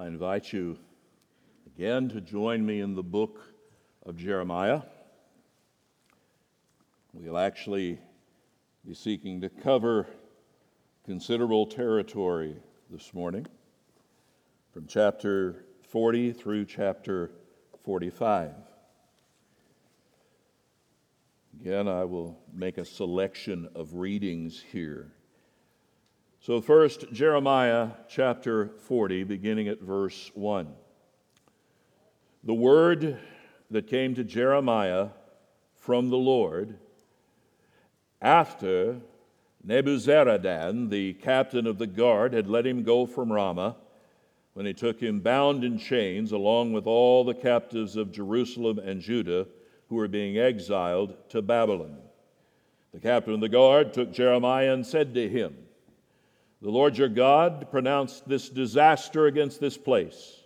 I invite you again to join me in the book of Jeremiah. We'll actually be seeking to cover considerable territory this morning from chapter 40 through chapter 45. Again, I will make a selection of readings here. So, first, Jeremiah chapter 40, beginning at verse 1. The word that came to Jeremiah from the Lord after Nebuzaradan, the captain of the guard, had let him go from Ramah, when he took him bound in chains, along with all the captives of Jerusalem and Judah who were being exiled to Babylon. The captain of the guard took Jeremiah and said to him, The Lord your God pronounced this disaster against this place.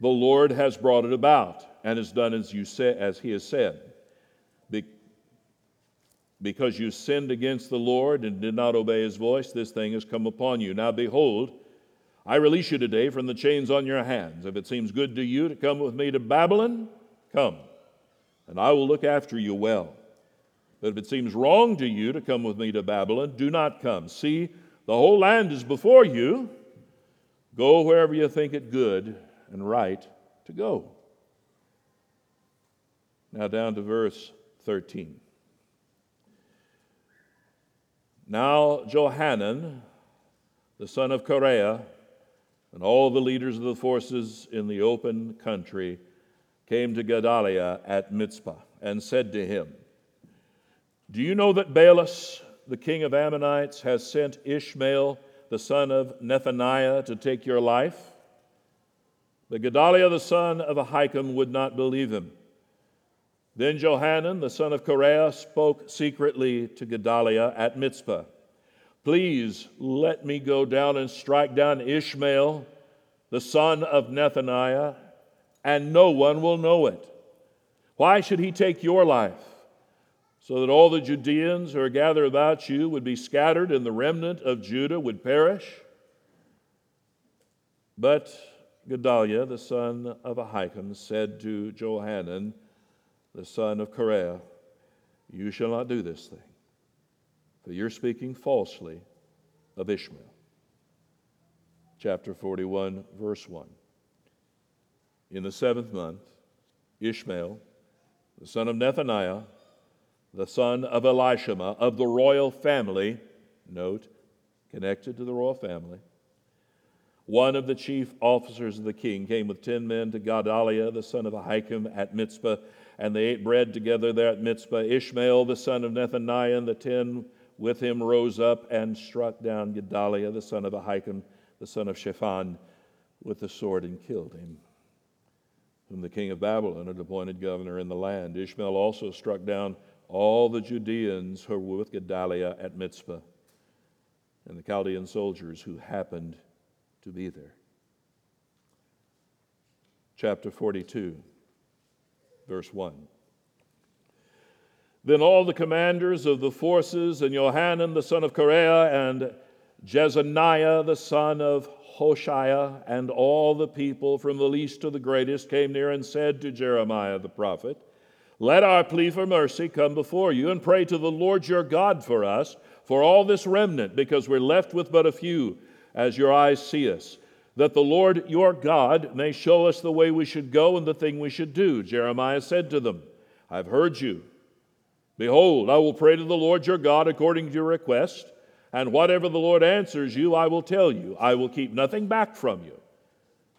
The Lord has brought it about and has done as, you say, as he has said. Be- because you sinned against the Lord and did not obey his voice, this thing has come upon you. Now behold, I release you today from the chains on your hands. If it seems good to you to come with me to Babylon, come and I will look after you well. But if it seems wrong to you to come with me to Babylon, do not come. See, the whole land is before you. Go wherever you think it good and right to go. Now, down to verse 13. Now, Johanan, the son of Kareah, and all the leaders of the forces in the open country came to Gedaliah at Mizpah and said to him, Do you know that Baalis, the king of Ammonites, has sent Ishmael, the son of Nethaniah, to take your life? But Gedaliah, the son of Ahikam, would not believe him. Then Johanan, the son of Kareah, spoke secretly to Gedaliah at Mizpah. Please let me go down and strike down Ishmael, the son of Nethaniah, and no one will know it. Why should he take your life? So that all the Judeans who are gathered about you would be scattered, and the remnant of Judah would perish? But Gedaliah, the son of Ahikam, said to Johanan, the son of Kareah, You shall not do this thing, for you're speaking falsely of Ishmael. Chapter 41, verse 1 in the seventh month, Ishmael, the son of Nethaniah, the son of Elishama, of the royal family, note, connected to the royal family, one of the chief officers of the king came with ten men to Gedaliah, the son of Ahikam, at Mizpah, and they ate bread together there at Mizpah. Ishmael, the son of Nethaniah, and the ten with him rose up and struck down Gedaliah, the son of Ahikam, the son of Shaphan, with the sword and killed him whom the king of Babylon had appointed governor in the land. Ishmael also struck down all the Judeans who were with Gedaliah at Mizpah and the Chaldean soldiers who happened to be there. Chapter 42, verse 1. Then all the commanders of the forces, and Johanan the son of Kareah, and Jezaniah the son of Hoshea and all the people, from the least to the greatest, came near and said to Jeremiah the prophet, Let our plea for mercy come before you, and pray to the Lord your God for us, for all this remnant, because we're left with but a few, as your eyes see us, that the Lord your God may show us the way we should go and the thing we should do. Jeremiah said to them, I've heard you. Behold, I will pray to the Lord your God according to your request. And whatever the Lord answers you, I will tell you. I will keep nothing back from you.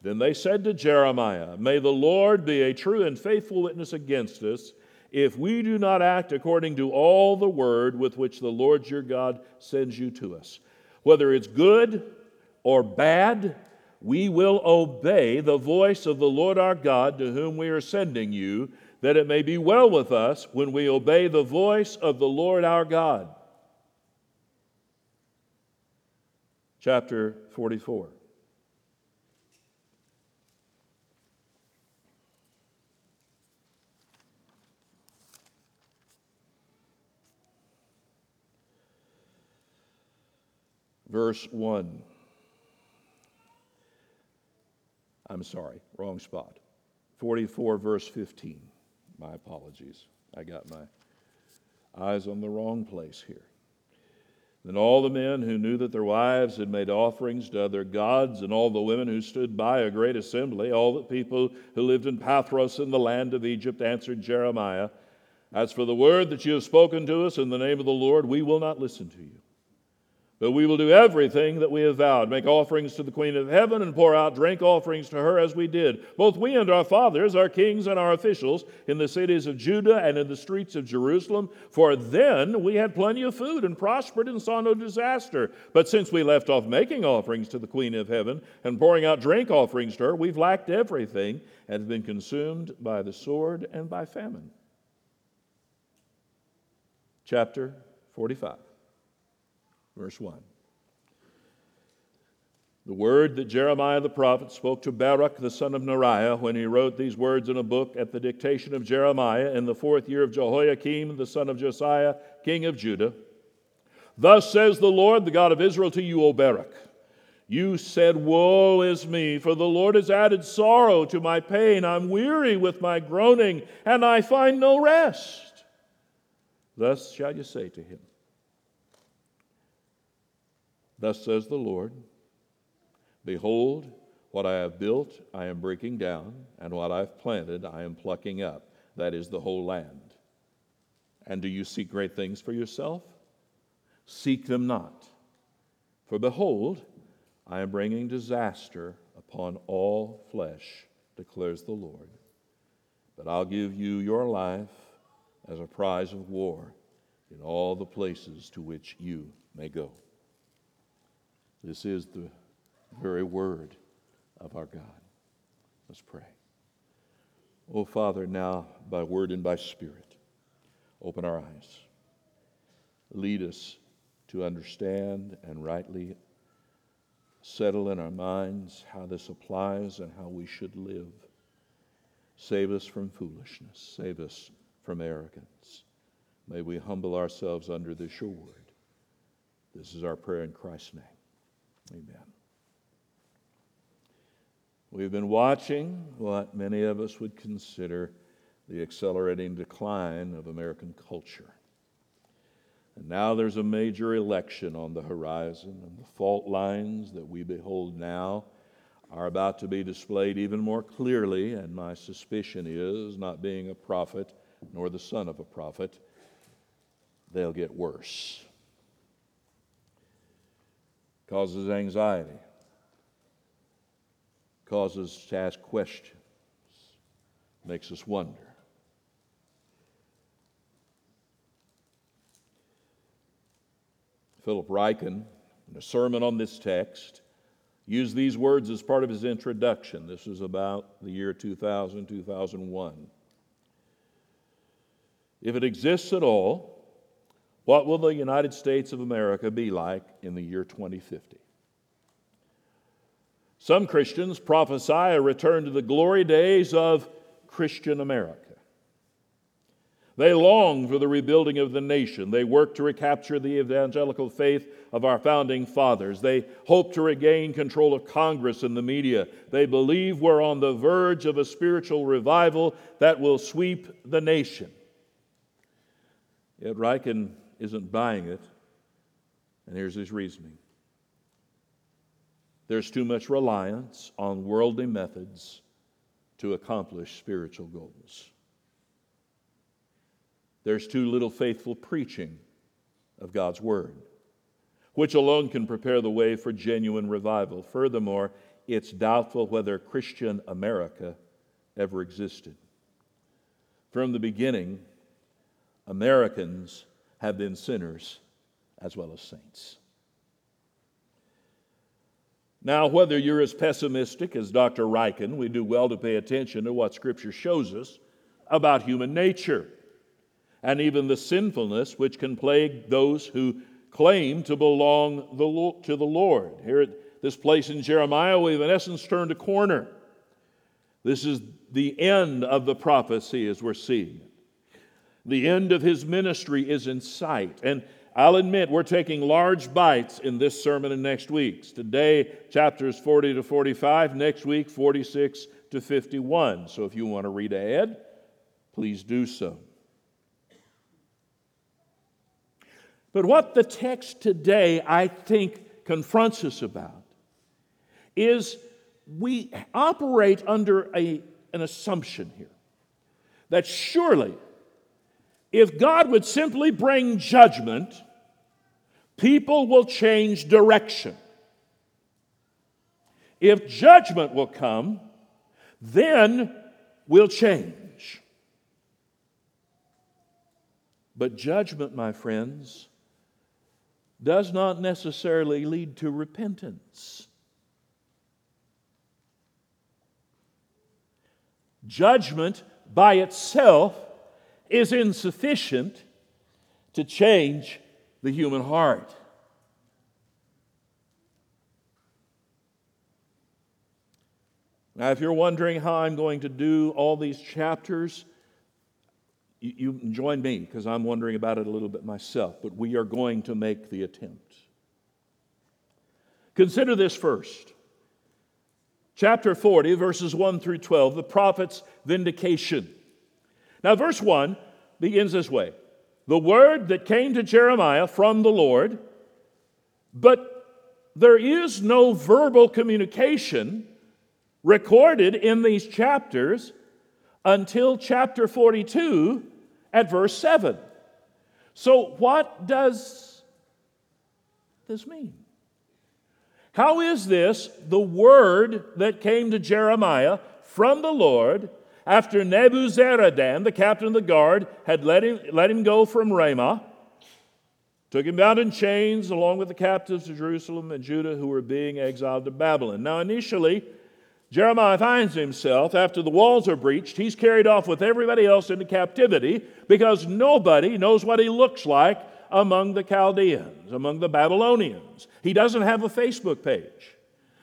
Then they said to Jeremiah, May the Lord be a true and faithful witness against us if we do not act according to all the word with which the Lord your God sends you to us. Whether it's good or bad, we will obey the voice of the Lord our God to whom we are sending you, that it may be well with us when we obey the voice of the Lord our God. chapter 44. Verse 1. I'm sorry, wrong spot. 44, verse 15. My apologies. I got my eyes on the wrong place here. Then all the men who knew that their wives had made offerings to other gods, and all the women who stood by a great assembly, all the people who lived in Pathros in the land of Egypt, answered Jeremiah, As for the word that you have spoken to us in the name of the Lord, we will not listen to you. But we will do everything that we have vowed make offerings to the Queen of Heaven and pour out drink offerings to her as we did, both we and our fathers, our kings and our officials, in the cities of Judah and in the streets of Jerusalem. For then we had plenty of food and prospered and saw no disaster. But since we left off making offerings to the Queen of Heaven and pouring out drink offerings to her, we've lacked everything and have been consumed by the sword and by famine. Chapter 45 verse 1. The word that Jeremiah the prophet spoke to Baruch the son of Neriah when he wrote these words in a book at the dictation of Jeremiah in the fourth year of Jehoiakim the son of Josiah, king of Judah. Thus says the Lord, the God of Israel, to you, O Baruch. You said, Woe is me, for the Lord has added sorrow to my pain. I'm weary with my groaning, and I find no rest. Thus shall you say to him, Thus says the Lord Behold, what I have built I am breaking down, and what I've planted I am plucking up. That is the whole land. And do you seek great things for yourself? Seek them not. For behold, I am bringing disaster upon all flesh, declares the Lord. But I'll give you your life as a prize of war in all the places to which you may go. This is the very word of our God. Let's pray. Oh, Father, now by word and by spirit, open our eyes. Lead us to understand and rightly settle in our minds how this applies and how we should live. Save us from foolishness. Save us from arrogance. May we humble ourselves under this your word. This is our prayer in Christ's name. Amen. We've been watching what many of us would consider the accelerating decline of American culture. And now there's a major election on the horizon, and the fault lines that we behold now are about to be displayed even more clearly. And my suspicion is, not being a prophet nor the son of a prophet, they'll get worse causes anxiety, causes us to ask questions, makes us wonder. Philip Ryken, in a sermon on this text, used these words as part of his introduction. This is about the year 2000, 2001. If it exists at all, what will the United States of America be like in the year 2050? Some Christians prophesy a return to the glory days of Christian America. They long for the rebuilding of the nation. They work to recapture the evangelical faith of our founding fathers. They hope to regain control of Congress and the media. They believe we're on the verge of a spiritual revival that will sweep the nation. Yet Ryken isn't buying it. And here's his reasoning there's too much reliance on worldly methods to accomplish spiritual goals. There's too little faithful preaching of God's Word, which alone can prepare the way for genuine revival. Furthermore, it's doubtful whether Christian America ever existed. From the beginning, Americans have been sinners as well as saints. Now, whether you're as pessimistic as Dr. Ryken, we do well to pay attention to what Scripture shows us about human nature and even the sinfulness which can plague those who claim to belong to the Lord. Here at this place in Jeremiah, we've in essence turned a corner. This is the end of the prophecy as we're seeing it. The end of his ministry is in sight. And I'll admit we're taking large bites in this sermon and next week's. Today, chapters 40 to 45, next week, 46 to 51. So if you want to read ahead, please do so. But what the text today, I think, confronts us about is we operate under a, an assumption here that surely, if God would simply bring judgment, people will change direction. If judgment will come, then we'll change. But judgment, my friends, does not necessarily lead to repentance. Judgment by itself is insufficient to change the human heart. Now, if you're wondering how I'm going to do all these chapters, you, you join me because I'm wondering about it a little bit myself, but we are going to make the attempt. Consider this first. Chapter 40, verses 1 through 12, the prophet's vindication. Now, verse 1 begins this way The word that came to Jeremiah from the Lord, but there is no verbal communication recorded in these chapters until chapter 42 at verse 7. So, what does this mean? How is this the word that came to Jeremiah from the Lord after Nebuzaradan, the captain of the guard, had let him, let him go from Ramah, took him out in chains along with the captives of Jerusalem and Judah who were being exiled to Babylon? Now, initially, Jeremiah finds himself, after the walls are breached, he's carried off with everybody else into captivity because nobody knows what he looks like among the Chaldeans, among the Babylonians. He doesn't have a Facebook page,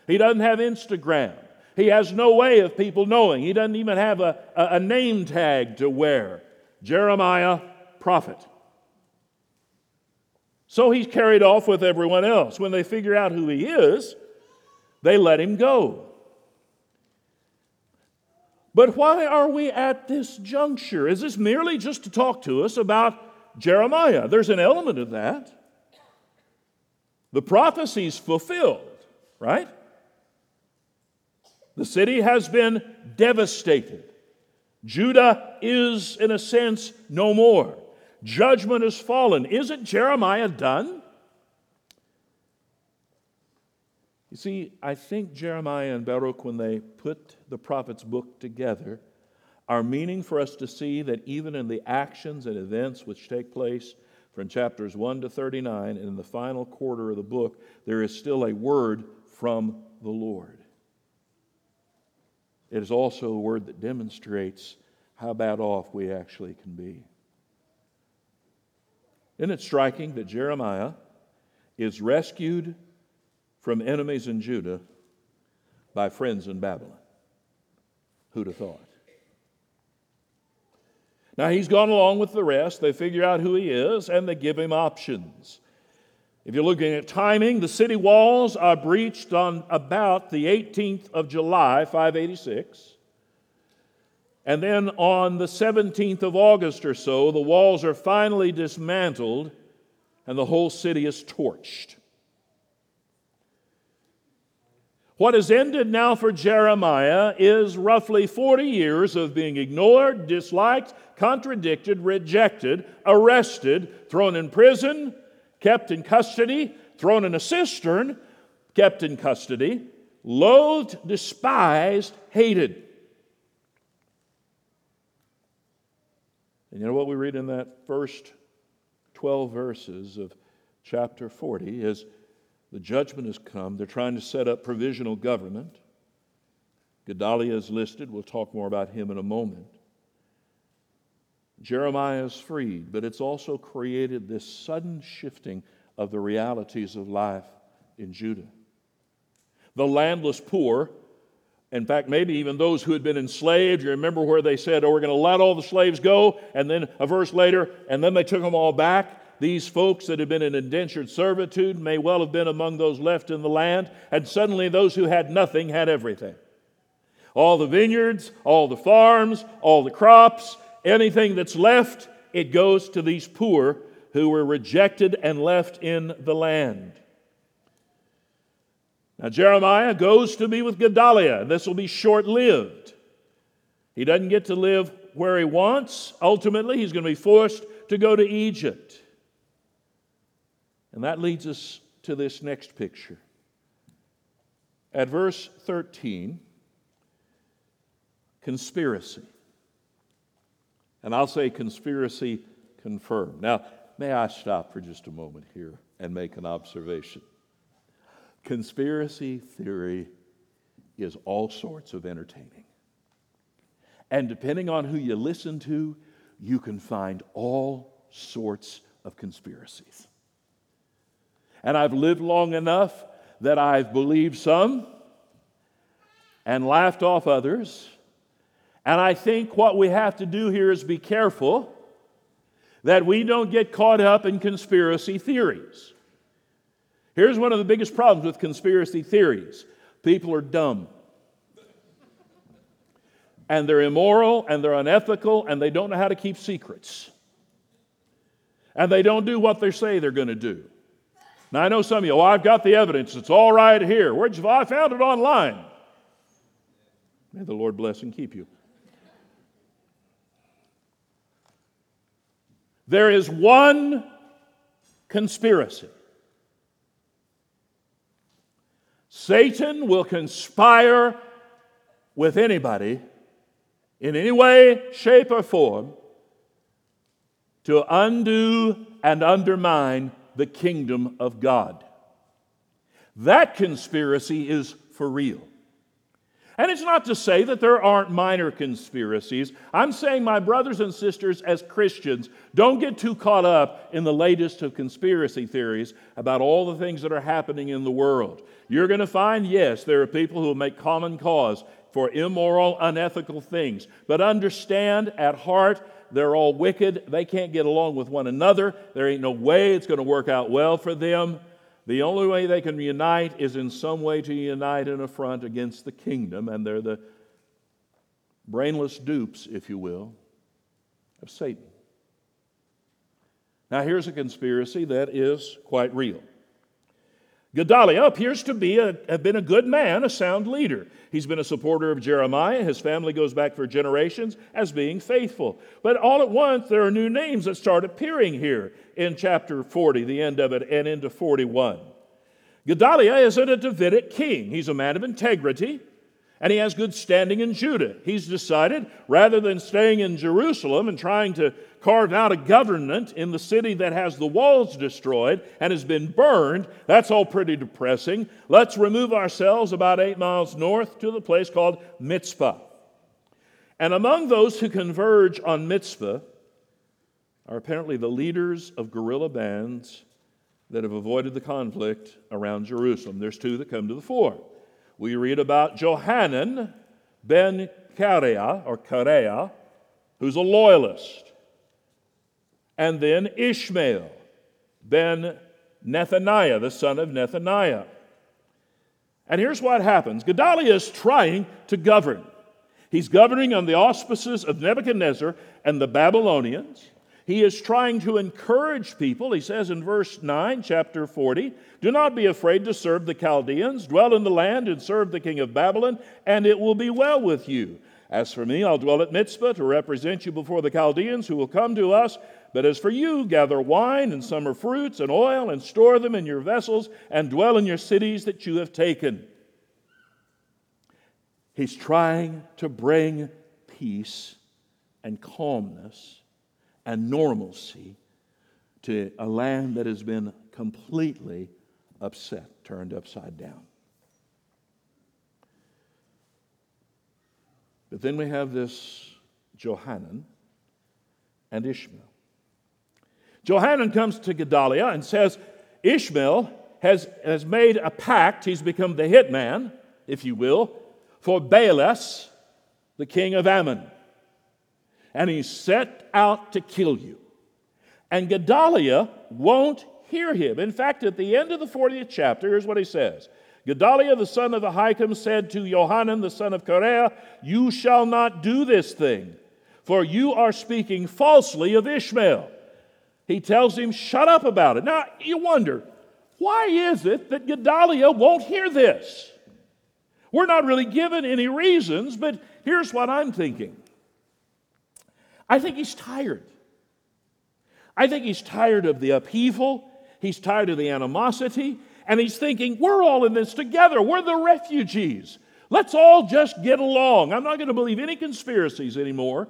he doesn't have Instagram. He has no way of people knowing. He doesn't even have a, a, name tag to wear. Jeremiah, prophet. So he's carried off with everyone else. When they figure out who he is, they let him go. But why are we at this juncture? Is this merely just to talk to us about Jeremiah? There's an element of that. The prophecy's fulfilled, right? The city has been devastated. Judah is, in a sense, no more. Judgment has fallen. Isn't Jeremiah done? You see, I think Jeremiah and Baruch, when they put the prophet's book together, are meaning for us to see that even in the actions and events which take place from chapters 1 to 39 and in the final quarter of the book, there is still a word from the Lord. It is also a word that demonstrates how bad off we actually can be. Isn't it striking that Jeremiah is rescued from enemies in Judah by friends in Babylon. Who'd have thought? Now he's gone along with the rest. They figure out who he is and they give him options. If you're looking at timing, the city walls are breached on about the 18th of July, 586. And then on the 17th of August or so, the walls are finally dismantled and the whole city is torched. What has ended now for Jeremiah is roughly 40 years of being ignored, disliked, contradicted, rejected, arrested, thrown in prison, kept in custody, thrown in a cistern, kept in custody, loathed, despised, hated. And you know what we read in that first 12 verses of chapter 40 is the judgment has come. They're trying to set up provisional government. Gedaliah is listed. We'll talk more about him in a moment. Jeremiah is freed, but it's also created this sudden shifting of the realities of life in Judah. The landless poor, in fact, maybe even those who had been enslaved, you remember where they said, Oh, we're going to let all the slaves go, and then a verse later, and then they took them all back. these folks that had been in indentured servitude may well have been among those left in the land, and suddenly those who had nothing had everything. All the vineyards, all the farms, all the crops, anything that's left, it goes to these poor who were rejected and left in the land. Now, Jeremiah goes to be with Gedaliah, this will be short lived. He doesn't get to live where he wants. Ultimately, he's going to be forced to go to Egypt. And that leads us to this next picture. At verse 13, conspiracy. And I'll say conspiracy confirmed. Now, may I stop for just a moment here and make an observation? Conspiracy theory is all sorts of entertaining. And depending on who you listen to, you can find all sorts of conspiracies. And I've lived long enough that I've believed some and laughed off others. And I think what we have to do here is be careful that we don't get caught up in conspiracy theories. Here's one of the biggest problems with conspiracy theories people are dumb. And they're immoral and they're unethical and they don't know how to keep secrets. And they don't do what they say they're going to do. Now, I know some of you, well, I've got the evidence. It's all right here. Where'd you I found it online. May the Lord bless and keep you. There is one conspiracy Satan will conspire with anybody in any way, shape, or form to undo and undermine the kingdom of God. That conspiracy is for real. And it's not to say that there aren't minor conspiracies. I'm saying, my brothers and sisters, as Christians, don't get too caught up in the latest of conspiracy theories about all the things that are happening in the world. You're going to find, yes, there are people who will make common cause for immoral, unethical things. But understand at heart, they're all wicked. They can't get along with one another. There ain't no way it's going to work out well for them. The only way they can unite is in some way to unite in a front against the kingdom, and they're the brainless dupes, if you will, of Satan. Now, here's a conspiracy that is quite real. Gedaliah oh, appears to be a, have been a good man, a sound leader. He's been a supporter of Jeremiah. His family goes back for generations as being faithful. But all at once, there are new names that start appearing here in chapter 40, the end of it, and into 41. Gedaliah isn't a Davidic king, he's a man of integrity and he has good standing in Judah. He's decided rather than staying in Jerusalem and trying to carve out a government in the city that has the walls destroyed and has been burned, that's all pretty depressing. Let's remove ourselves about eight miles north to the place called Mizpah. And among those who converge on Mizpah are apparently the leaders of guerrilla bands that have avoided the conflict around Jerusalem. There's two that come to the fore we read about Johanan ben Kareah, or Kareah, who's a loyalist. And then Ishmael ben Nethaniah, the son of Nethaniah. And here's what happens Gedaliah is trying to govern. He's governing on the auspices of Nebuchadnezzar and the Babylonians. He is trying to encourage people. He says in verse 9, chapter 40, Do not be afraid to serve the Chaldeans. Dwell in the land and serve the king of Babylon, and it will be well with you. As for me, I'll dwell at Mizpah to represent you before the Chaldeans who will come to us. But as for you, gather wine and summer fruits and oil and store them in your vessels and dwell in your cities that you have taken. He's trying to bring peace and calmness and normalcy to a land that has been completely upset, turned upside down. But then we have this Johanan and Ishmael. Johanan comes to Gedaliah and says, Ishmael has, has made a pact, he's become the hitman, if you will, for Baalis, the king of Ammon and he set out to kill you. And Gedaliah won't hear him. In fact, at the end of the 40th chapter, here's what he says Gedaliah the son of Ahikam said to Johanan the son of Kareah, You shall not do this thing, for you are speaking falsely of Ishmael. He tells him, Shut up about it. Now, you wonder, why is it that Gedaliah won't hear this? We're not really given any reasons, but here's what I'm thinking I think he's tired. I think he's tired of the upheaval, he's tired of the animosity, and he's thinking, we're all in this together. We're the refugees. Let's all just get along. I'm not going to believe any conspiracies anymore.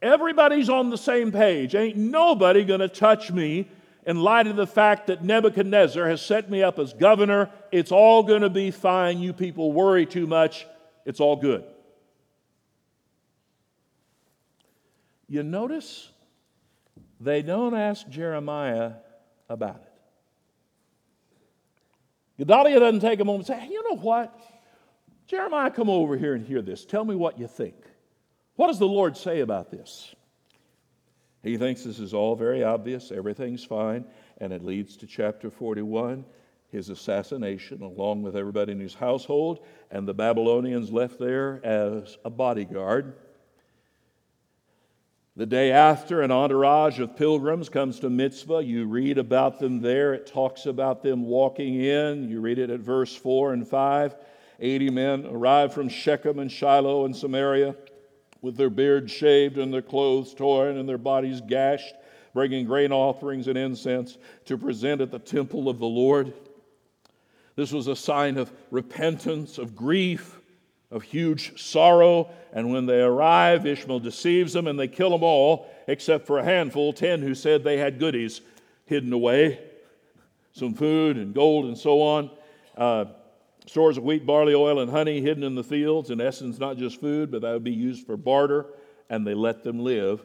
Everybody's on the same page. Ain't nobody going to touch me in light of the fact that Nebuchadnezzar has set me up as governor. It's all going to be fine. You people worry too much. It's all good. You notice they don't ask Jeremiah about it. Gedaliah doesn't take a moment and say, hey, you know what? Jeremiah, come over here and hear this. Tell me what you think. What does the Lord say about this? He thinks this is all very obvious, everything's fine, and it leads to chapter 41 his assassination, along with everybody in his household, and the Babylonians left there as a bodyguard. The day after, an entourage of pilgrims comes to Mizpah. You read about them there. It talks about them walking in. You read it at verse 4 and 5. 80 men arrived from Shechem and Shiloh and Samaria with their beards shaved and their clothes torn and their bodies gashed, bringing grain offerings and incense to present at the temple of the Lord. This was a sign of repentance, of grief, of huge sorrow. And when they arrive, Ishmael deceives them and they kill them all, except for a handful, 10 who said they had goodies hidden away some food and gold and so on. Uh, stores of wheat, barley, oil, and honey hidden in the fields. In essence, not just food, but that would be used for barter, and they let them live.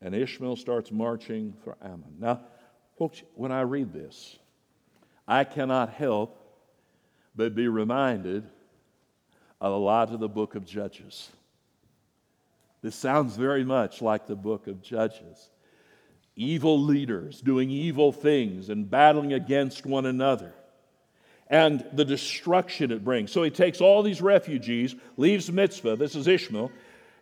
And Ishmael starts marching for Ammon. Now, folks, when I read this, I cannot help but be reminded of a lot of the book of Judges. This sounds very much like the book of Judges. Evil leaders doing evil things and battling against one another and the destruction it brings. So he takes all these refugees, leaves Mizpah, this is Ishmael,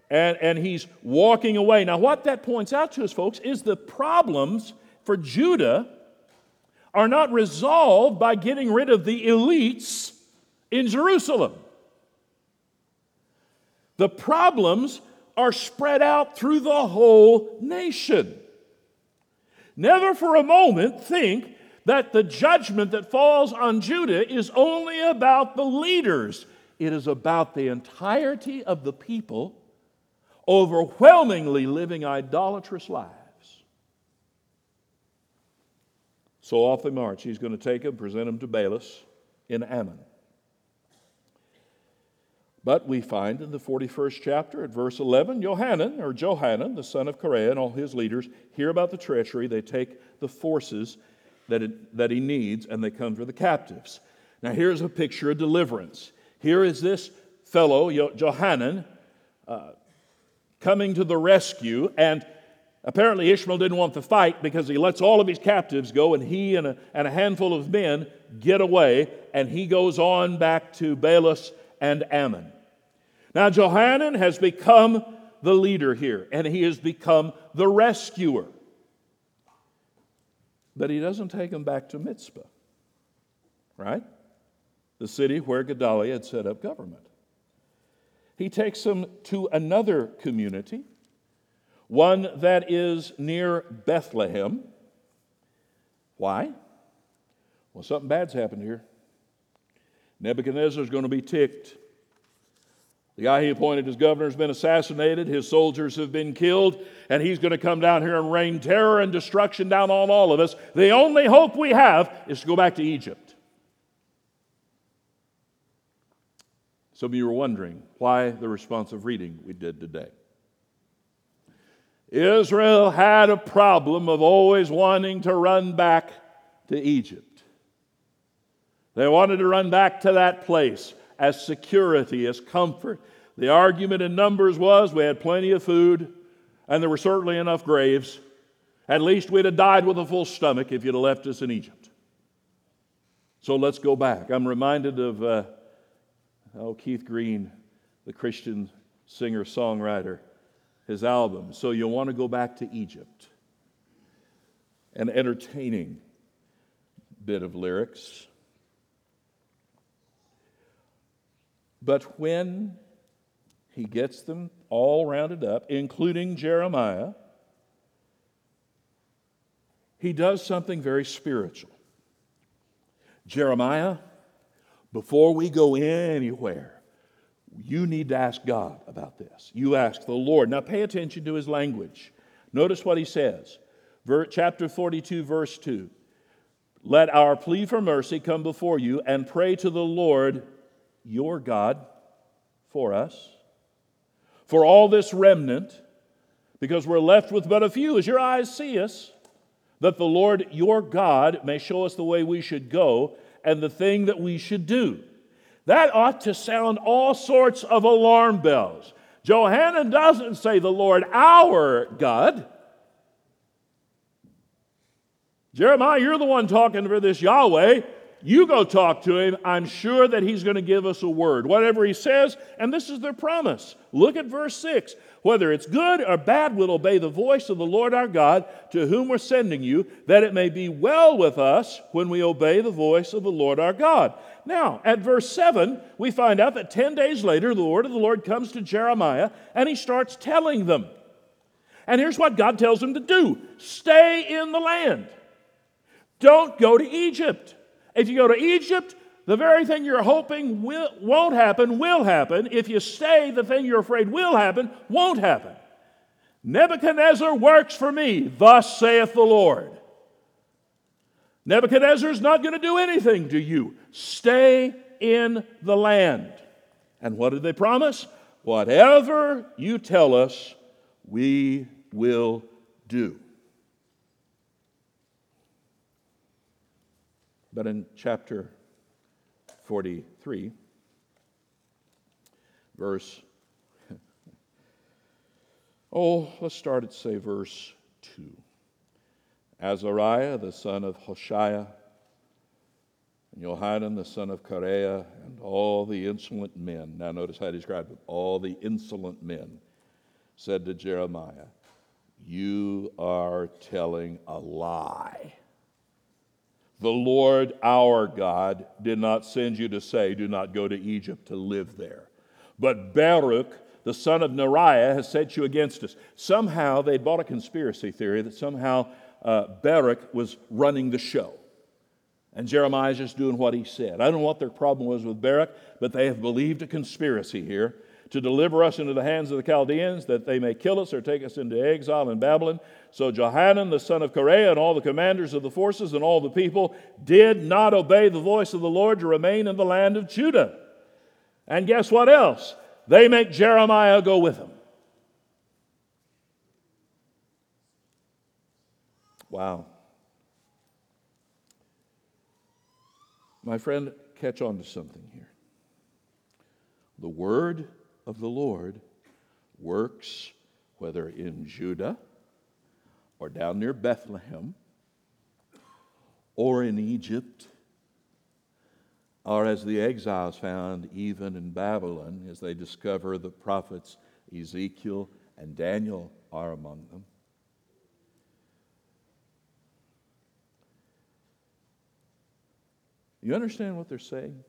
and, and he's walking away. Now, what that points out to us, folks, is the problems for Judah are not resolved by getting rid of the elites in Jerusalem. The problems are spread out through the whole nation. Never for a moment think that the judgment that falls on Judah is only about the leaders, it is about the entirety of the people overwhelmingly living idolatrous lives. So off they march. He's going to take them, present them to Baalis in Ammon. But we find in the 41st chapter at verse 11, Johanan, or Johanan, the son of Kareah, and all his leaders hear about the treachery. They take the forces that, it, that he needs, and they come for the captives. Now, here's a picture of deliverance. Here is this fellow, Johanan, uh, coming to the rescue, and apparently Ishmael didn't want the fight because he lets all of his captives go, and he and a, and a handful of men get away, and he goes on back to Baalis and Ammon. Now, Johanan has become the leader here, and he has become the rescuer. But he doesn't take them back to Mizpah, right? The city where Gedaliah had set up government. He takes them to another community, one that is near Bethlehem. Why? Well, something bad's happened here. Nebuchadnezzar's going to be ticked. The guy he appointed as governor has been assassinated, his soldiers have been killed, and he's going to come down here and rain terror and destruction down on all of us. The only hope we have is to go back to Egypt. Some of you are wondering why the responsive reading we did today. Israel had a problem of always wanting to run back to Egypt. They wanted to run back to that place as security, as comfort. The argument in Numbers was we had plenty of food, and there were certainly enough graves. At least we'd have died with a full stomach if you'd have left us in Egypt. So let's go back. I'm reminded of uh, oh, Keith Green, the Christian singer songwriter, his album. So you'll want to go back to Egypt. An entertaining bit of lyrics. But when he gets them all rounded up, including Jeremiah, he does something very spiritual. Jeremiah, before we go anywhere, you need to ask God about this. You ask the Lord. Now pay attention to his language. Notice what he says. Chapter 42, verse 2. Let our plea for mercy come before you and pray to the Lord your God for us. For all this remnant, because we're left with but a few, as your eyes see us, that the Lord your God may show us the way we should go and the thing that we should do. That ought to sound all sorts of alarm bells. Johanan doesn't say the Lord our God. Jeremiah, you're the one talking for this Yahweh. You go talk to him. I'm sure that he's going to give us a word. Whatever he says, and this is their promise. Look at verse 6. Whether it's good or bad, we'll obey the voice of the Lord our God, to whom we're sending you, that it may be well with us when we obey the voice of the Lord our God. Now, at verse 7, we find out that 10 days later, the word of the Lord comes to Jeremiah, and he starts telling them. And here's what God tells him to do stay in the land. Don't go to Egypt. If you go to Egypt, the very thing you're hoping will, won't happen will happen. If you stay, the thing you're afraid will happen won't happen. Nebuchadnezzar works for me, thus saith the Lord. Nebuchadnezzar's not going to do anything to you. Stay in the land. And what did they promise? Whatever you tell us, we will do. But in chapter 43, verse, oh, let's start at, say, verse 2. Azariah, the son of Hoshea, and Johanan, the son of Kareah, and all the insolent men. Now, notice how he described them. All the insolent men said to Jeremiah, You are telling a lie. The Lord our God did not send you to say, Do not go to Egypt to live there. But Baruch, the son of Neriah, has set you against us. Somehow they'd bought a conspiracy theory that somehow uh, Baruch was running the show. And Jeremiah's just doing what he said. I don't know what their problem was with Baruch, but they have believed a conspiracy here to deliver us into the hands of the Chaldeans, that they may kill us or take us into exile in Babylon. So Johanan, the son of Kareah, and all the commanders of the forces and all the people did not obey the voice of the Lord to remain in the land of Judah. And guess what else? They make Jeremiah go with them. Wow. My friend, catch on to something here. The word of the Lord works whether in Judah or down near Bethlehem or in Egypt or as the exiles found even in Babylon as they discover the prophets Ezekiel and Daniel are among them. You understand what they're saying?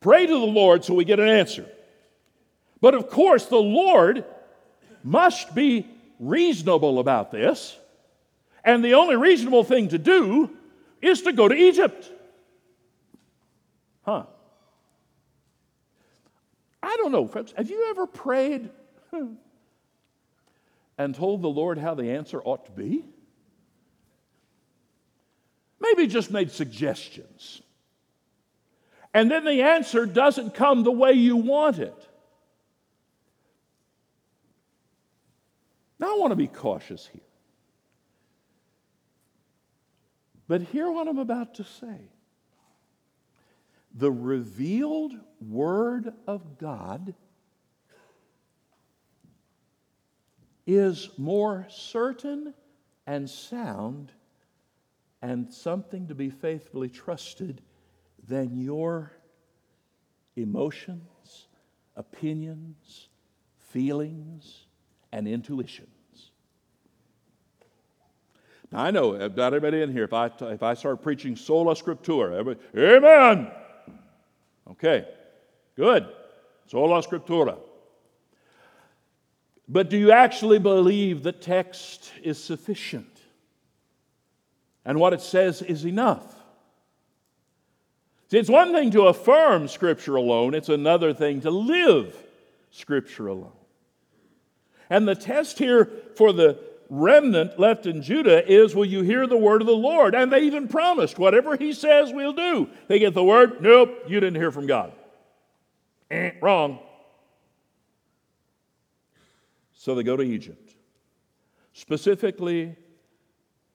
Pray to the Lord so we get an answer. But of course, the Lord must be reasonable about this. And the only reasonable thing to do is to go to Egypt. Huh. I don't know, folks. Have you ever prayed and told the Lord how the answer ought to be? Maybe just made suggestions and then the answer doesn't come the way you want it. Now, I want to be cautious here. But hear what I'm about to say. The revealed Word of God is more certain and sound and something to be faithfully trusted than your emotions, opinions, feelings, and intuitions. Now, I know not everybody in here, if I, if I start preaching sola scriptura, everybody, amen. Okay, good. Sola scriptura. But do you actually believe the text is sufficient? And what it says is enough? See, it's one thing to affirm Scripture alone, it's another thing to live Scripture alone. And the test here for the remnant left in Judah is will you hear the word of the Lord? And they even promised, whatever he says, we'll do. They get the word, nope, you didn't hear from God. Eh, wrong. So they go to Egypt, specifically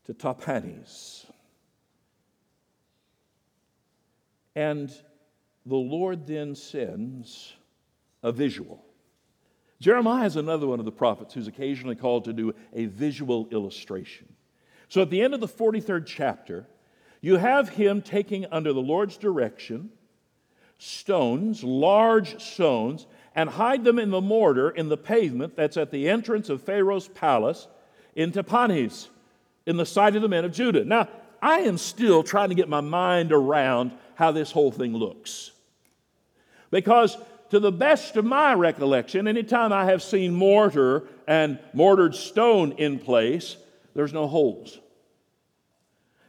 to Tahpanhes. And the Lord then sends a visual. Jeremiah is another one of the prophets who's occasionally called to do a visual illustration. So at the end of the 43rd chapter, you have him taking under the Lord's direction stones, large stones, and hide them in the mortar in the pavement that's at the entrance of Pharaoh's palace in Tahpanhes, in the sight of the men of Judah. Now, I am still trying to get my mind around how this whole thing looks. Because to the best of my recollection, anytime I have seen mortar and mortared stone in place, there's no holes.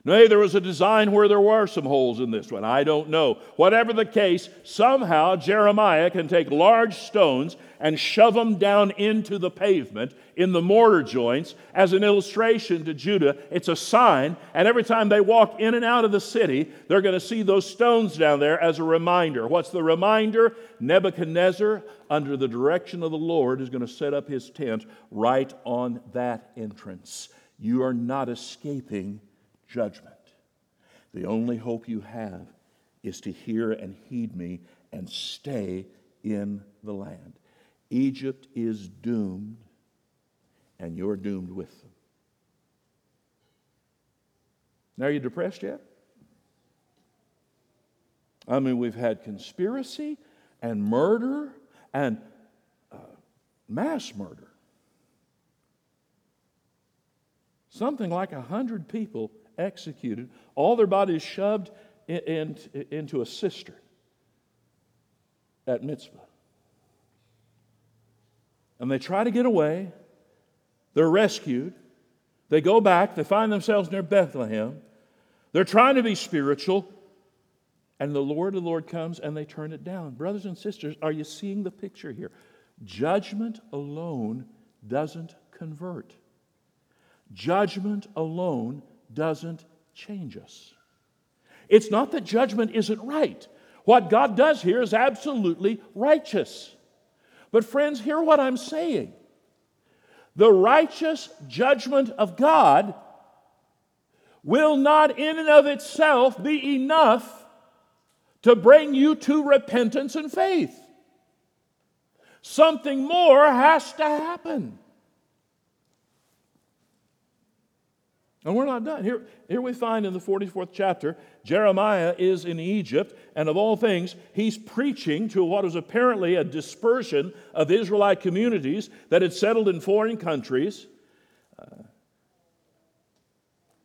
Nay, there was a design where there were some holes in this one. I don't know. Whatever the case, somehow Jeremiah can take large stones and shove them down into the pavement in the mortar joints as an illustration to Judah. It's a sign, and every time they walk in and out of the city, they're going to see those stones down there as a reminder. What's the reminder? Nebuchadnezzar, under the direction of the Lord, is going to set up his tent right on that entrance. You are not escaping judgment. The only hope you have is to hear and heed me and stay in the land. Egypt is doomed, and you're doomed with them. Now, are you depressed yet? I mean, we've had conspiracy and murder and uh, mass murder. Something like a hundred people executed, all their bodies shoved in, in, into a cistern at Mizpah. And they try to get away. They're rescued. They go back. They find themselves near Bethlehem. They're trying to be spiritual. And the Lord, the Lord comes and they turn it down. Brothers and sisters, are you seeing the picture here? Judgment alone doesn't convert. Judgment alone doesn't change us. It's not that judgment isn't right. What God does here is absolutely righteous. But, friends, hear what I'm saying. The righteous judgment of God will not, in and of itself, be enough to bring you to repentance and faith. Something more has to happen. And we're not done. Here, here we find in the 44th chapter, Jeremiah is in Egypt, and of all things, he's preaching to what was apparently a dispersion of Israelite communities that had settled in foreign countries. Uh,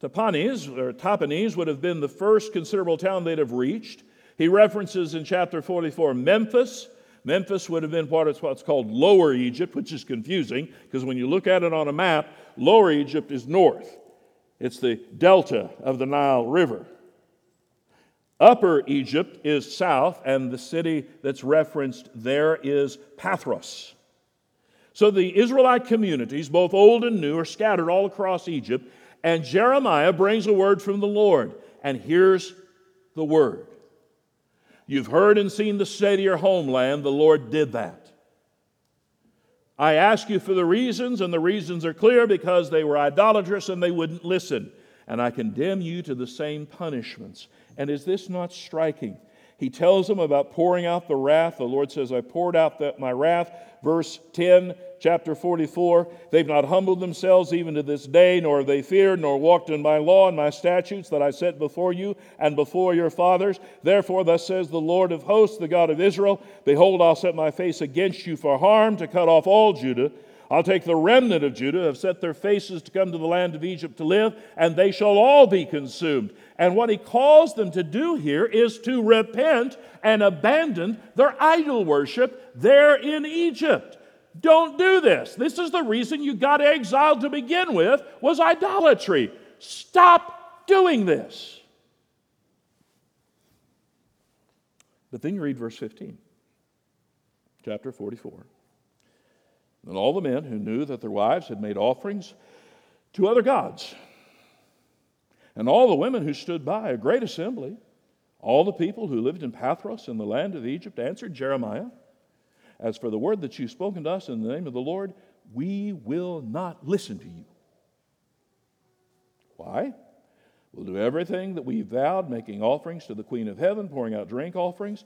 Tahpanhes, or Tahpanhes, would have been the first considerable town they'd have reached. He references in chapter 44 Memphis. Memphis would have been part of what's called Lower Egypt, which is confusing because when you look at it on a map, Lower Egypt is north. It's the delta of the Nile River. Upper Egypt is south, and the city that's referenced there is Pathros. So the Israelite communities, both old and new, are scattered all across Egypt, and Jeremiah brings a word from the Lord. And here's the word You've heard and seen the state of your homeland, the Lord did that. I ask you for the reasons, and the reasons are clear because they were idolatrous and they wouldn't listen. And I condemn you to the same punishments. And is this not striking? He tells them about pouring out the wrath. The Lord says, I poured out the, my wrath. Verse 10, chapter 44 They've not humbled themselves even to this day, nor have they feared, nor walked in my law and my statutes that I set before you and before your fathers. Therefore, thus says the Lord of hosts, the God of Israel Behold, I'll set my face against you for harm, to cut off all Judah I'll take the remnant of Judah, have set their faces to come to the land of Egypt to live, and they shall all be consumed. And what he calls them to do here is to repent and abandon their idol worship there in Egypt. Don't do this. This is the reason you got exiled to begin with was idolatry. Stop doing this. But then you read verse 15, chapter 44. And all the men who knew that their wives had made offerings to other gods, and all the women who stood by, a great assembly, all the people who lived in Pathros in the land of Egypt answered Jeremiah, As for the word that you've spoken to us in the name of the Lord, we will not listen to you. Why? We'll do everything that we vowed, making offerings to the Queen of Heaven, pouring out drink offerings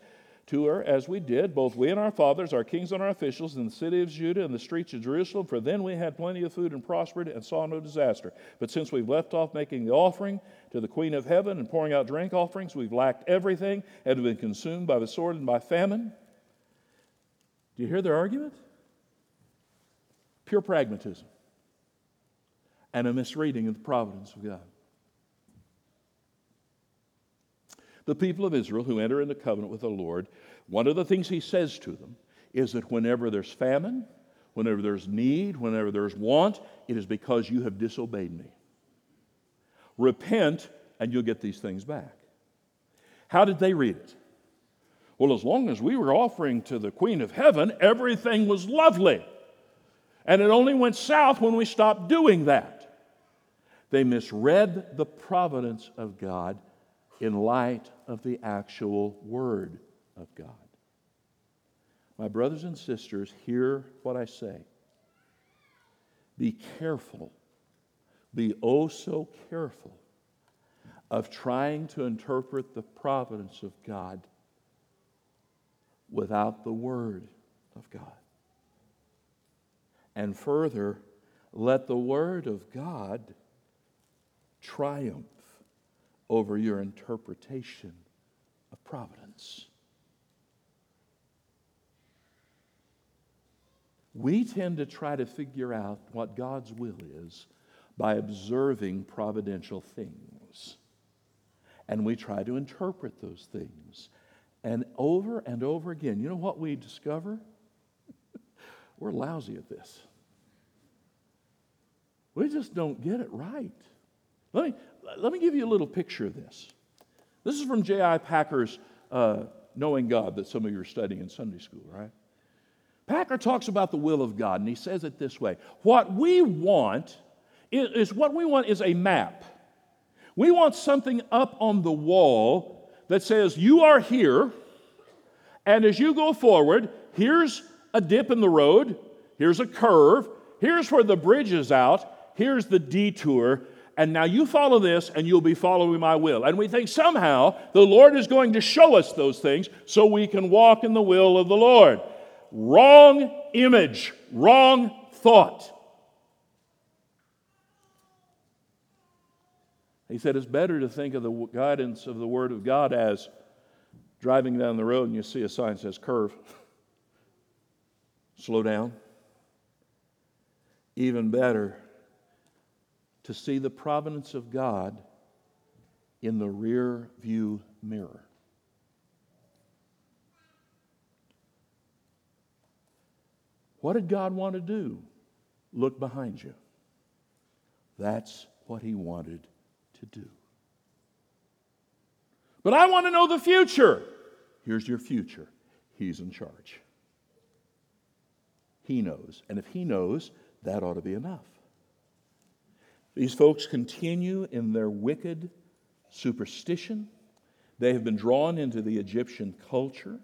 to her as we did, both we and our fathers, our kings and our officials, in the city of Judah and the streets of Jerusalem, for then we had plenty of food and prospered and saw no disaster. But since we've left off making the offering to the Queen of Heaven and pouring out drink offerings, we've lacked everything and have been consumed by the sword and by famine. Do you hear their argument? Pure pragmatism and a misreading of the providence of God. The people of Israel who enter into covenant with the Lord, one of the things he says to them is that whenever there's famine, whenever there's need, whenever there's want, it is because you have disobeyed me. Repent, and you'll get these things back. How did they read it? Well, as long as we were offering to the Queen of Heaven, everything was lovely. And it only went south when we stopped doing that. They misread the providence of God in light of the actual Word of God. My brothers and sisters, hear what I say. Be careful, be oh so careful of trying to interpret the providence of God without the Word of God. And further, let the Word of God triumph over your interpretation of providence. We tend to try to figure out what God's will is by observing providential things. And we try to interpret those things. And over and over again, you know what we discover? We're lousy at this. We just don't get it right. Let me, let me give you a little picture of this. This is from J.I. Packer's uh, Knowing God that some of you are studying in Sunday school, right? Packer talks about the will of God, and he says it this way What we want is, is what we want is a map. We want something up on the wall that says, You are here, and as you go forward, here's a dip in the road, here's a curve, here's where the bridge is out, here's the detour, and now you follow this and you'll be following my will. And we think somehow the Lord is going to show us those things so we can walk in the will of the Lord. Wrong image, wrong thought. He said it's better to think of the guidance of the Word of God as driving down the road and you see a sign that says curve. Slow down. Even better to see the providence of God in the rear view mirror. What did God want to do? Look behind you. That's what He wanted to do. But I want to know the future. Here's your future He's in charge. He knows. And if He knows, that ought to be enough. These folks continue in their wicked superstition. They have been drawn into the Egyptian culture.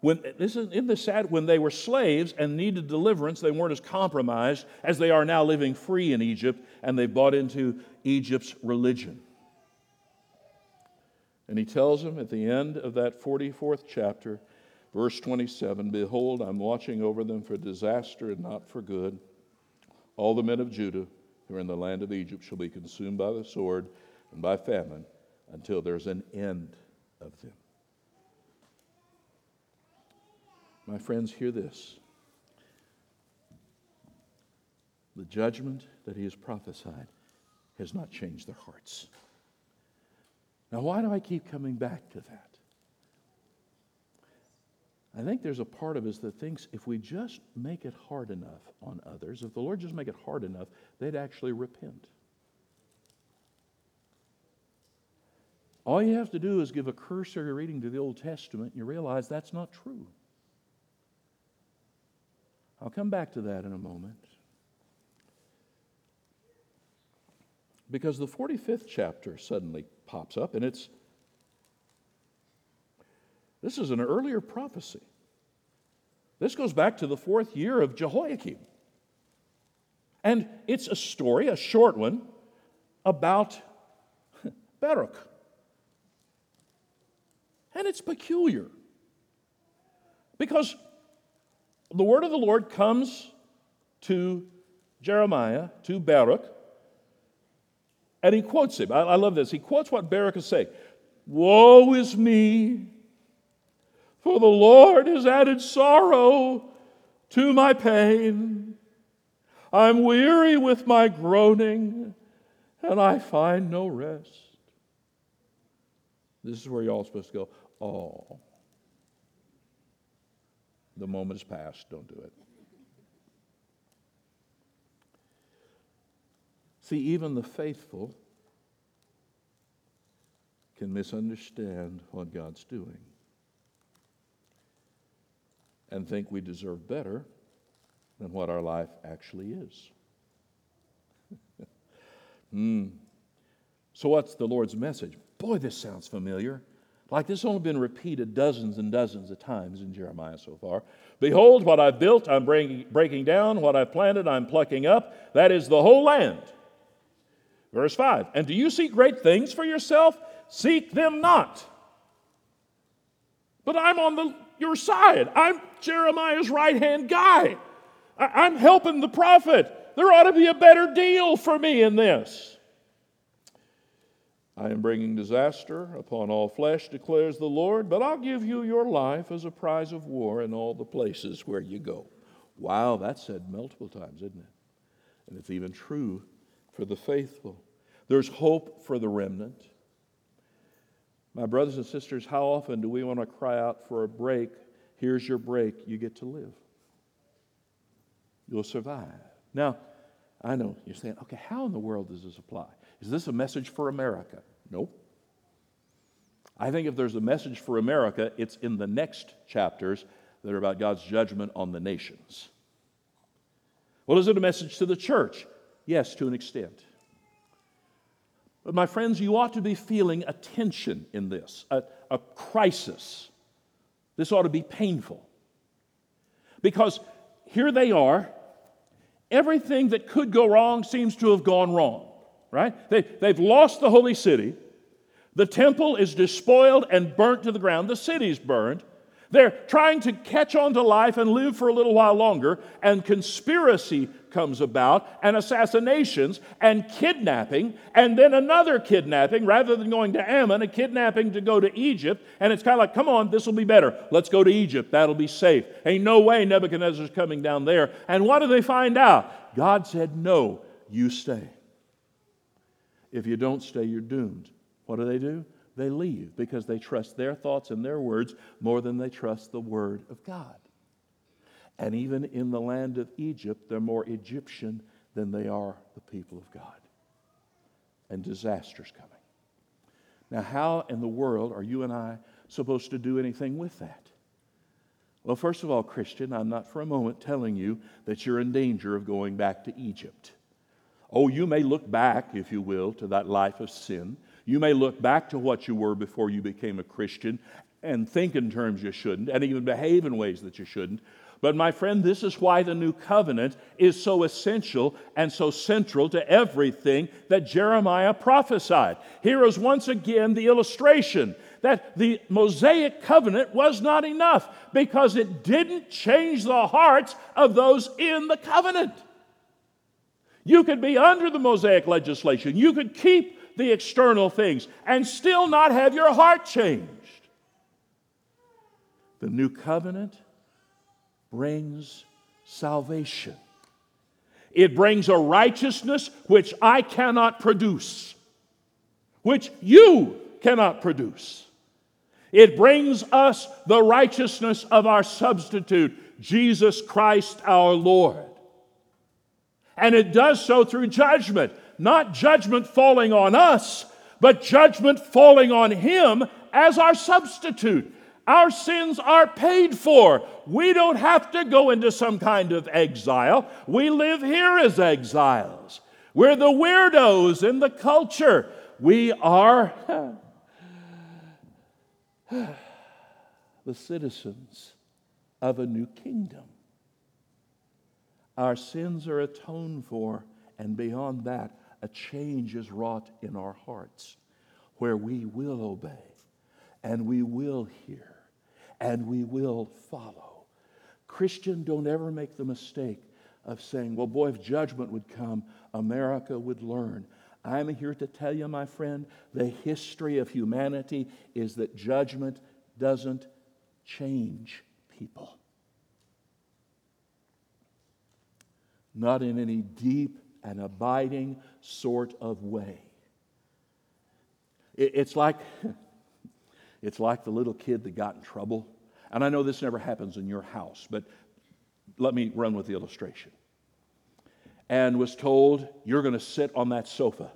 When, this is, in the sad? When they were slaves and needed deliverance, they weren't as compromised as they are now living free in Egypt, and they bought into Egypt's religion. And he tells them at the end of that 44th chapter, verse 27 Behold, I'm watching over them for disaster and not for good. All the men of Judah who are in the land of Egypt shall be consumed by the sword and by famine until there's an end of them. My friends, hear this. The judgment that he has prophesied has not changed their hearts. Now, why do I keep coming back to that? I think there's a part of us that thinks if we just make it hard enough on others, if the Lord just make it hard enough, they'd actually repent. All you have to do is give a cursory reading to the Old Testament, and you realize that's not true. I'll come back to that in a moment. Because the 45th chapter suddenly pops up, and it's this is an earlier prophecy. This goes back to the fourth year of Jehoiakim. And it's a story, a short one, about Baruch. And it's peculiar because the word of the Lord comes to Jeremiah, to Baruch, and he quotes him. I, I love this. He quotes what Baruch is saying Woe is me, for the Lord has added sorrow to my pain. I'm weary with my groaning, and I find no rest. This is where y'all supposed to go, oh. The moment is past, don't do it. See, even the faithful can misunderstand what God's doing and think we deserve better than what our life actually is. mm. So, what's the Lord's message? Boy, this sounds familiar. Like this only been repeated dozens and dozens of times in Jeremiah so far. Behold, what I've built, I'm breaking, breaking down. What I've planted, I'm plucking up. That is the whole land. Verse 5 And do you seek great things for yourself? Seek them not. But I'm on the, your side. I'm Jeremiah's right hand guy. I, I'm helping the prophet. There ought to be a better deal for me in this. I am bringing disaster upon all flesh, declares the Lord, but I'll give you your life as a prize of war in all the places where you go. Wow, that's said multiple times, isn't it? And it's even true for the faithful. There's hope for the remnant. My brothers and sisters, how often do we want to cry out for a break? Here's your break, you get to live. You'll survive. Now, I know you're saying, okay, how in the world does this apply? Is this a message for America? Nope. I think if there's a message for America, it's in the next chapters that are about God's judgment on the nations. Well, is it a message to the church? Yes, to an extent. But, my friends, you ought to be feeling a tension in this, a, a crisis. This ought to be painful. Because here they are, everything that could go wrong seems to have gone wrong, right? They, they've lost the holy city. The temple is despoiled and burnt to the ground. The city's burned. They're trying to catch on to life and live for a little while longer, and conspiracy comes about, and assassinations, and kidnapping, and then another kidnapping, rather than going to Ammon, a kidnapping to go to Egypt. And it's kind of like, come on, this will be better. Let's go to Egypt. That'll be safe. Ain't no way Nebuchadnezzar's coming down there. And what do they find out? God said, no, you stay. If you don't stay, you're doomed. What do they do? They leave because they trust their thoughts and their words more than they trust the Word of God. And even in the land of Egypt, they're more Egyptian than they are the people of God. And disaster's coming. Now, how in the world are you and I supposed to do anything with that? Well, first of all, Christian, I'm not for a moment telling you that you're in danger of going back to Egypt. Oh, you may look back, if you will, to that life of sin. You may look back to what you were before you became a Christian and think in terms you shouldn't and even behave in ways that you shouldn't. But, my friend, this is why the new covenant is so essential and so central to everything that Jeremiah prophesied. Here is once again the illustration that the Mosaic covenant was not enough because it didn't change the hearts of those in the covenant. You could be under the Mosaic legislation, you could keep the external things and still not have your heart changed. The new covenant brings salvation. It brings a righteousness which I cannot produce, which you cannot produce. It brings us the righteousness of our substitute, Jesus Christ our Lord. And it does so through judgment, not judgment falling on us, but judgment falling on Him as our substitute. Our sins are paid for. We don't have to go into some kind of exile. We live here as exiles. We're the weirdos in the culture. We are the citizens of a new kingdom. Our sins are atoned for, and beyond that, a change is wrought in our hearts where we will obey and we will hear and we will follow. Christian, don't ever make the mistake of saying, well, boy, if judgment would come, America would learn. I'm here to tell you, my friend, the history of humanity is that judgment doesn't change people. Not in any deep and abiding sort of way. It's like It's like the little kid that got in trouble. And I know this never happens in your house, but let me run with the illustration. And was told, You're going to sit on that sofa.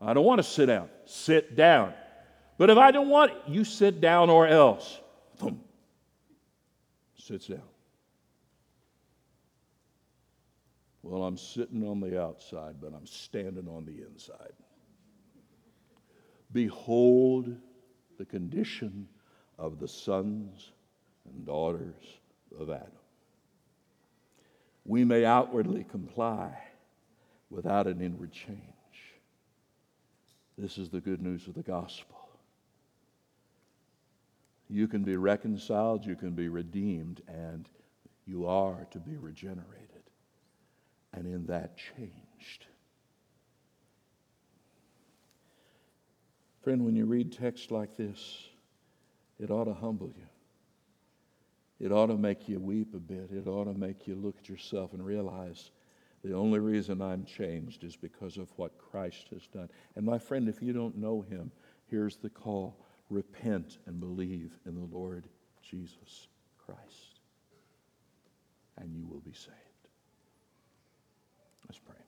I don't want to sit down. Sit down. But if I don't want it, you sit down or else. Boom. Sits down. Well, I'm sitting on the outside, but I'm standing on the inside. Behold the condition of the sons and daughters of Adam. We may outwardly comply without an inward change. This is the good news of the gospel. You can be reconciled, you can be redeemed, and you are to be regenerated. And in that, changed. Friend, when you read text like this, it ought to humble you. It ought to make you weep a bit. It ought to make you look at yourself and realize the only reason I'm changed is because of what Christ has done. And my friend, if you don't know him, here's the call repent and believe in the Lord Jesus Christ, and you will be saved. Let's pray.